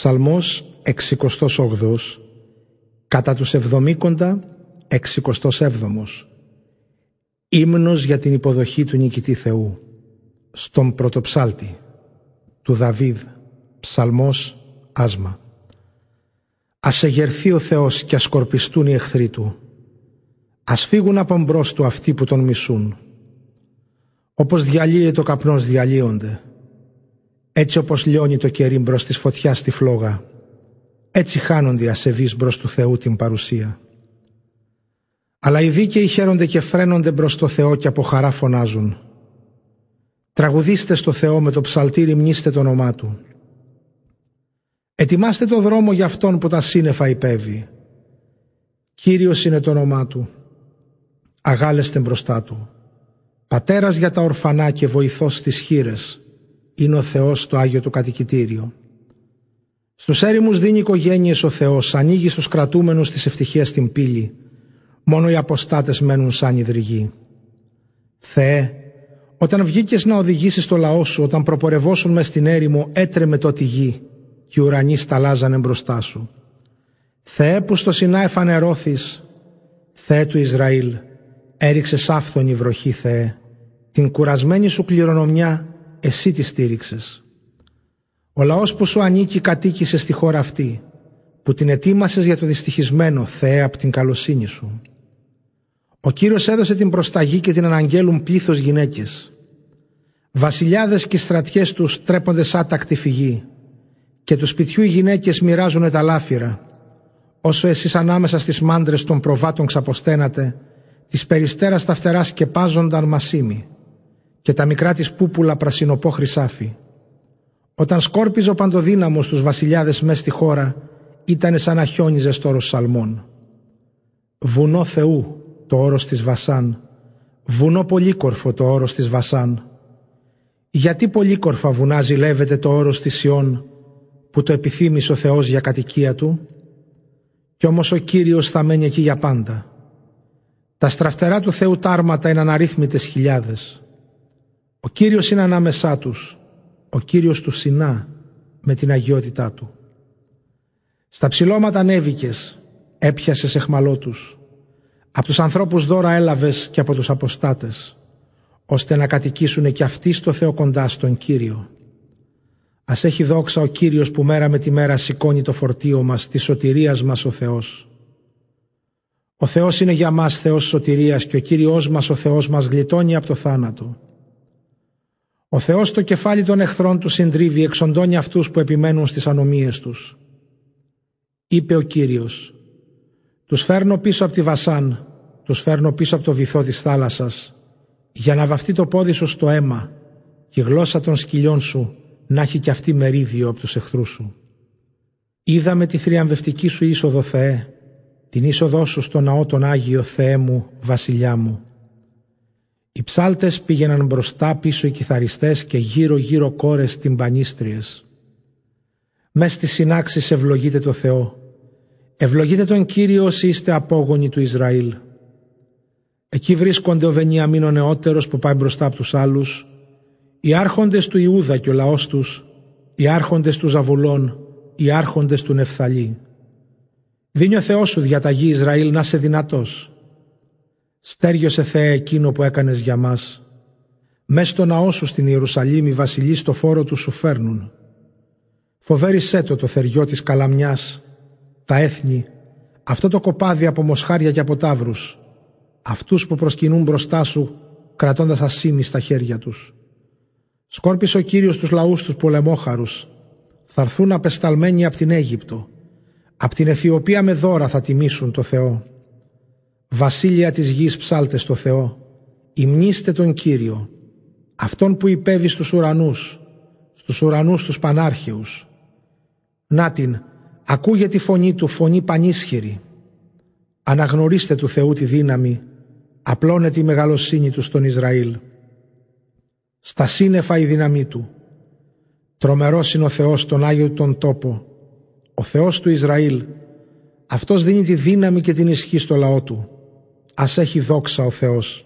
Ψαλμός 68 κατά τους εβδομήκοντα 67 Ύμνος για την υποδοχή του νικητή Θεού στον πρωτοψάλτη του Δαβίδ Ψαλμός Άσμα. Ας εγερθεί ο Θεός και ασκορπιστούν οι εχθροί Του. Ας φύγουν από μπρος Του αυτοί που Τον μισούν. Όπως διαλύεται ο καπνός διαλύονται έτσι όπως λιώνει το κερί μπρος της φωτιάς στη φλόγα, έτσι χάνονται οι ασεβείς μπρος του Θεού την παρουσία. Αλλά οι δίκαιοι χαίρονται και φρένονται μπρος το Θεό και από χαρά φωνάζουν. Τραγουδήστε στο Θεό με το ψαλτήρι μνήστε το όνομά Του. Ετοιμάστε το δρόμο για Αυτόν που τα σύννεφα υπέβει. Κύριος είναι το όνομά Του. Αγάλεστε μπροστά Του. Πατέρας για τα ορφανά και βοηθός στις χείρες είναι ο Θεός στο Άγιο του κατοικητήριο. Στους έρημους δίνει οικογένειες ο Θεός, ανοίγει στους κρατούμενους της ευτυχίας στην πύλη. Μόνο οι αποστάτες μένουν σαν ιδρυγοί. Θεέ, όταν βγήκες να οδηγήσεις το λαό σου, όταν προπορευόσουν μες στην έρημο, έτρεμε το τη γη και οι ουρανοί σταλάζανε μπροστά σου. Θεέ που στο Σινά εφανερώθης, Θεέ του Ισραήλ, έριξες άφθονη βροχή Θεέ, την κουρασμένη σου κληρονομιά εσύ τη στήριξες. Ο λαός που σου ανήκει κατοίκησε στη χώρα αυτή, που την ετοίμασες για το δυστυχισμένο, Θεέ, από την καλοσύνη σου. Ο Κύριος έδωσε την προσταγή και την αναγγέλουν πλήθος γυναίκες. Βασιλιάδες και στρατιές τους τρέπονται σαν τακτή φυγή και του σπιτιού οι γυναίκες μοιράζουν τα λάφυρα. Όσο εσείς ανάμεσα στις μάντρες των προβάτων ξαποστένατε, της περιστέρας τα φτερά σκεπάζονταν μασίμι και τα μικρά της πούπουλα πρασινοπό χρυσάφι. Όταν σκόρπιζε ο παντοδύναμος τους βασιλιάδες μες στη χώρα, ήταν σαν να χιόνιζε στο όρος Σαλμών. Βουνό Θεού, το όρος της Βασάν, βουνό πολύκορφο το όρος της Βασάν. Γιατί πολύκορφα βουνά ζηλεύεται το όρος της Σιών, που το επιθύμησε ο Θεός για κατοικία του, κι όμως ο Κύριος θα μένει εκεί για πάντα. Τα στραφτερά του Θεού τάρματα είναι αναρρύθμιτες χιλιάδες. Ο Κύριος είναι ανάμεσά τους, ο Κύριος του συνά με την αγιότητά Του. Στα ψηλώματα ανέβηκες, έπιασες εχμαλώτους. Από τους ανθρώπους δώρα έλαβες και από τους αποστάτες, ώστε να κατοικήσουν και αυτοί στο Θεό κοντά στον Κύριο. Ας έχει δόξα ο Κύριος που μέρα με τη μέρα σηκώνει το φορτίο μας, της σωτηρίας μας ο Θεός. Ο Θεός είναι για μας Θεός σωτηρίας και ο Κύριος μας ο Θεός μας γλιτώνει από το θάνατο. Ο Θεός το κεφάλι των εχθρών τους συντρίβει, εξοντώνει αυτούς που επιμένουν στις ανομίες τους. Είπε ο Κύριος, τους φέρνω πίσω από τη Βασάν, τους φέρνω πίσω από το βυθό της θάλασσας, για να βαφτεί το πόδι σου στο αίμα και η γλώσσα των σκυλιών σου να έχει κι αυτή μερίδιο από τους εχθρούς σου. Είδαμε τη θριαμβευτική σου είσοδο Θεέ, την είσοδό σου στο ναό τον Άγιο Θεέ μου, Βασιλιά μου. Οι ψάλτες πήγαιναν μπροστά πίσω οι κιθαριστές και γύρω γύρω κόρες τυμπανίστριες. Μες στις συνάξεις ευλογείτε το Θεό. Ευλογείτε τον Κύριο όσοι είστε απόγονοι του Ισραήλ. Εκεί βρίσκονται ο Βενιαμίν ο νεότερος που πάει μπροστά από τους άλλους, οι άρχοντες του Ιούδα και ο λαός τους, οι άρχοντες του Ζαβουλών, οι άρχοντες του Νεφθαλή. Δίνει ο Θεός σου διαταγή Ισραήλ να είσαι δυνατός. Στέργιωσε Θεέ εκείνο που έκανες για μας. Μες στο ναό σου στην Ιερουσαλήμ οι βασιλείς στο φόρο του σου φέρνουν. Φοβέρισέ το το θεριό της καλαμιάς, τα έθνη, αυτό το κοπάδι από μοσχάρια και από τάβρους, αυτούς που προσκυνούν μπροστά σου κρατώντας ασήμι στα χέρια τους. Σκόρπισε ο Κύριος τους λαούς τους πολεμόχαρους, θα έρθουν απεσταλμένοι από την Αίγυπτο, από την Αιθιοπία με δώρα θα τιμήσουν το Θεό. Βασίλεια της γης ψάλτε στο Θεό, υμνήστε τον Κύριο, Αυτόν που υπέβει στους ουρανούς, στους ουρανούς τους πανάρχαιους. Να την, ακούγε τη φωνή του, φωνή πανίσχυρη. Αναγνωρίστε του Θεού τη δύναμη, απλώνεται η μεγαλοσύνη του στον Ισραήλ. Στα σύννεφα η δύναμή του. Τρομερός είναι ο Θεός τον Άγιο τον τόπο, ο Θεός του Ισραήλ. Αυτός δίνει τη δύναμη και την ισχύ στο λαό του. Ας έχει δόξα ο Θεός.